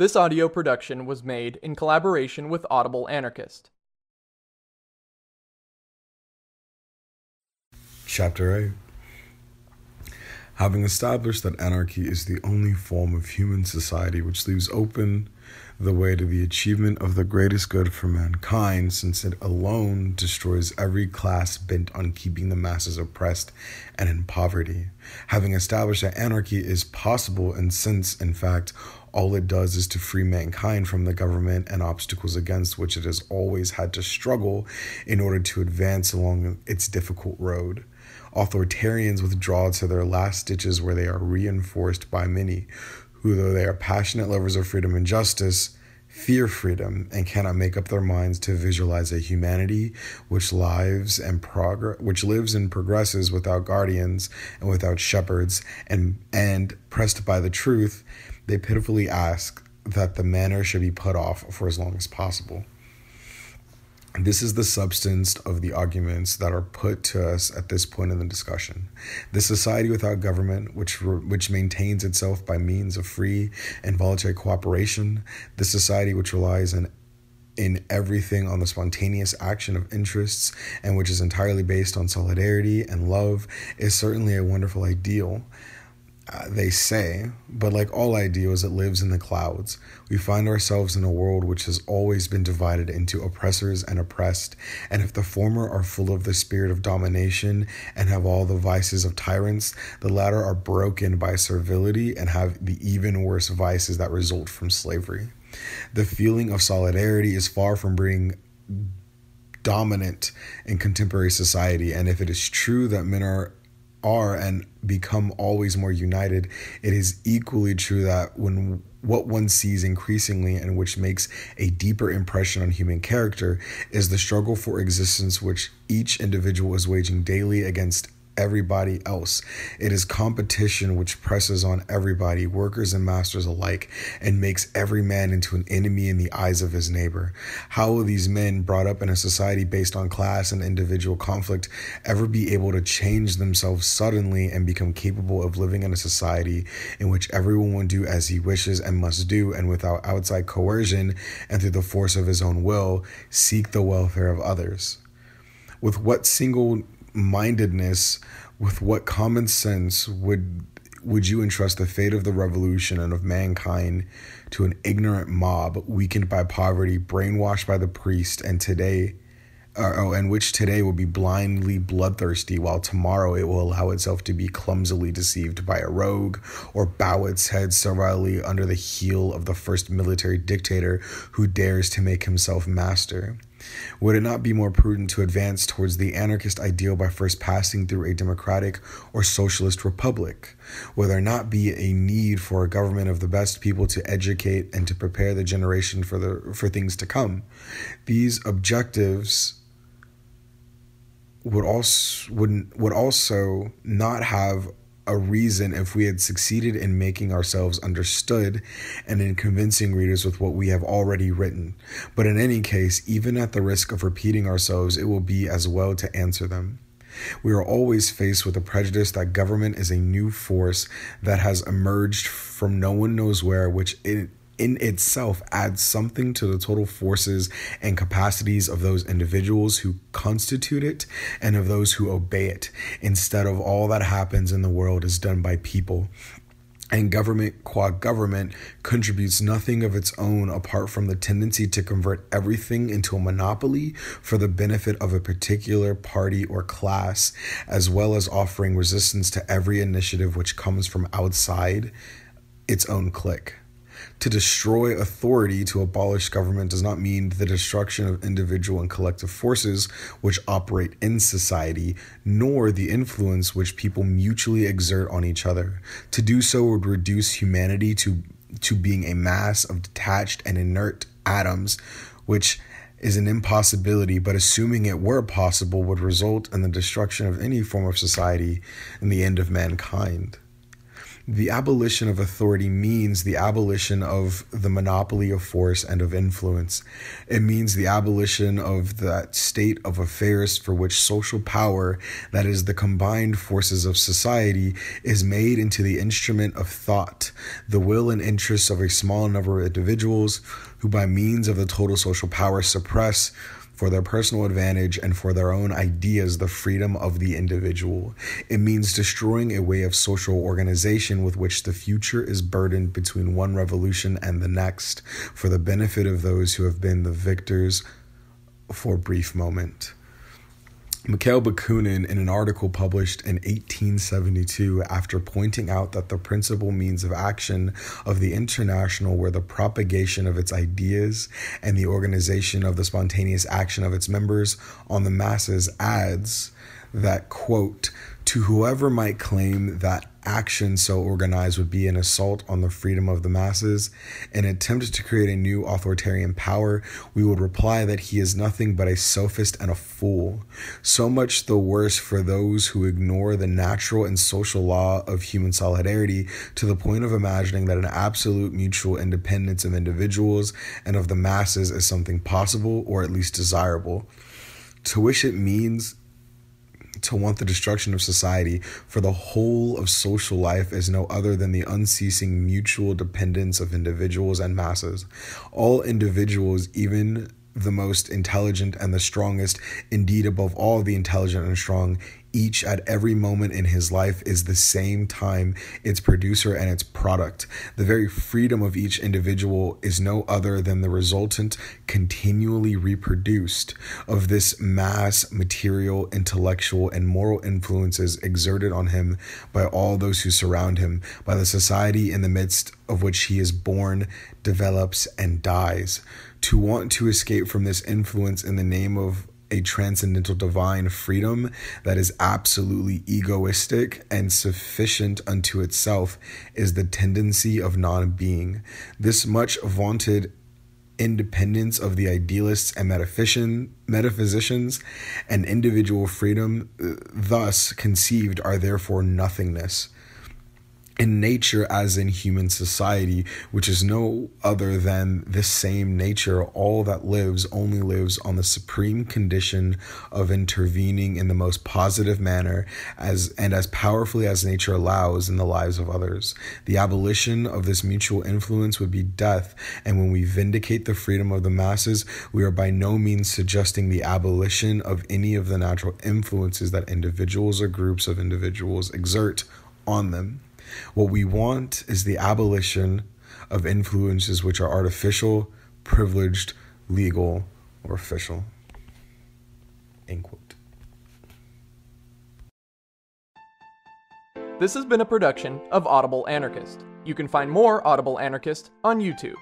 This audio production was made in collaboration with Audible Anarchist. Chapter 8 Having established that anarchy is the only form of human society which leaves open the way to the achievement of the greatest good for mankind, since it alone destroys every class bent on keeping the masses oppressed and in poverty. Having established that anarchy is possible, and since, in fact, all it does is to free mankind from the government and obstacles against which it has always had to struggle in order to advance along its difficult road. Authoritarians withdraw to their last ditches where they are reinforced by many who, though they are passionate lovers of freedom and justice, fear freedom and cannot make up their minds to visualize a humanity which lives and progress which lives and progresses without guardians and without shepherds and and pressed by the truth they pitifully ask that the manner should be put off for as long as possible. This is the substance of the arguments that are put to us at this point in the discussion. The society without government, which which maintains itself by means of free and voluntary cooperation, the society which relies on in everything on the spontaneous action of interests and which is entirely based on solidarity and love, is certainly a wonderful ideal. Uh, they say, but like all ideals, it lives in the clouds. We find ourselves in a world which has always been divided into oppressors and oppressed, and if the former are full of the spirit of domination and have all the vices of tyrants, the latter are broken by servility and have the even worse vices that result from slavery. The feeling of solidarity is far from being dominant in contemporary society, and if it is true that men are are and become always more united, it is equally true that when what one sees increasingly and which makes a deeper impression on human character is the struggle for existence which each individual is waging daily against everybody else. It is competition which presses on everybody, workers and masters alike, and makes every man into an enemy in the eyes of his neighbor. How will these men, brought up in a society based on class and individual conflict, ever be able to change themselves suddenly and become capable of living in a society in which everyone will do as he wishes and must do, and without outside coercion and through the force of his own will, seek the welfare of others? With what single mindedness, with what common sense would would you entrust the fate of the revolution and of mankind to an ignorant mob weakened by poverty, brainwashed by the priest, and today uh, oh, and which today will be blindly bloodthirsty, while tomorrow it will allow itself to be clumsily deceived by a rogue, or bow its head servilely under the heel of the first military dictator who dares to make himself master. Would it not be more prudent to advance towards the anarchist ideal by first passing through a democratic or socialist republic? Will there not be a need for a government of the best people to educate and to prepare the generation for the for things to come? These objectives would also would would also not have a reason if we had succeeded in making ourselves understood and in convincing readers with what we have already written. But in any case, even at the risk of repeating ourselves, it will be as well to answer them. We are always faced with the prejudice that government is a new force that has emerged from no one knows where, which it in itself adds something to the total forces and capacities of those individuals who constitute it and of those who obey it, instead of all that happens in the world is done by people and government qua government contributes nothing of its own apart from the tendency to convert everything into a monopoly for the benefit of a particular party or class, as well as offering resistance to every initiative which comes from outside its own clique. To destroy authority to abolish government does not mean the destruction of individual and collective forces which operate in society, nor the influence which people mutually exert on each other. To do so would reduce humanity to, to being a mass of detached and inert atoms, which is an impossibility, but assuming it were possible would result in the destruction of any form of society and the end of mankind. The abolition of authority means the abolition of the monopoly of force and of influence. It means the abolition of that state of affairs for which social power, that is, the combined forces of society, is made into the instrument of thought, the will and interests of a small number of individuals who, by means of the total social power, suppress for their personal advantage and for their own ideas the freedom of the individual. It means destroying a way of social organization with which the future is burdened between one revolution and the next for the benefit of those who have been the victors for a brief moment. Mikhail Bakunin, in an article published in 1872, after pointing out that the principal means of action of the international were the propagation of its ideas and the organization of the spontaneous action of its members on the masses, adds that, quote, to whoever might claim that action so organized would be an assault on the freedom of the masses, an attempt to create a new authoritarian power, we would reply that he is nothing but a sophist and a fool. So much the worse for those who ignore the natural and social law of human solidarity to the point of imagining that an absolute mutual independence of individuals and of the masses is something possible or at least desirable. To which it means to want the destruction of society, for the whole of social life is no other than the unceasing mutual dependence of individuals and masses. All individuals, even the most intelligent and the strongest, indeed, above all the intelligent and strong, each at every moment in his life is the same time its producer and its product. The very freedom of each individual is no other than the resultant, continually reproduced, of this mass, material, intellectual, and moral influences exerted on him by all those who surround him, by the society in the midst of which he is born, develops, and dies. To want to escape from this influence in the name of a transcendental divine freedom that is absolutely egoistic and sufficient unto itself is the tendency of non being. This much vaunted independence of the idealists and metaphysician, metaphysicians and individual freedom, uh, thus conceived, are therefore nothingness in nature as in human society, which is no other than the same nature, all that lives only lives on the supreme condition of intervening in the most positive manner as and as powerfully as nature allows in the lives of others. The abolition of this mutual influence would be death, and when we vindicate the freedom of the masses, we are by no means suggesting the abolition of any of the natural influences that individuals or groups of individuals exert on them. What we want is the abolition of influences which are artificial, privileged, legal, or official. End quote. This has been a production of Audible Anarchist. You can find more Audible Anarchist on YouTube.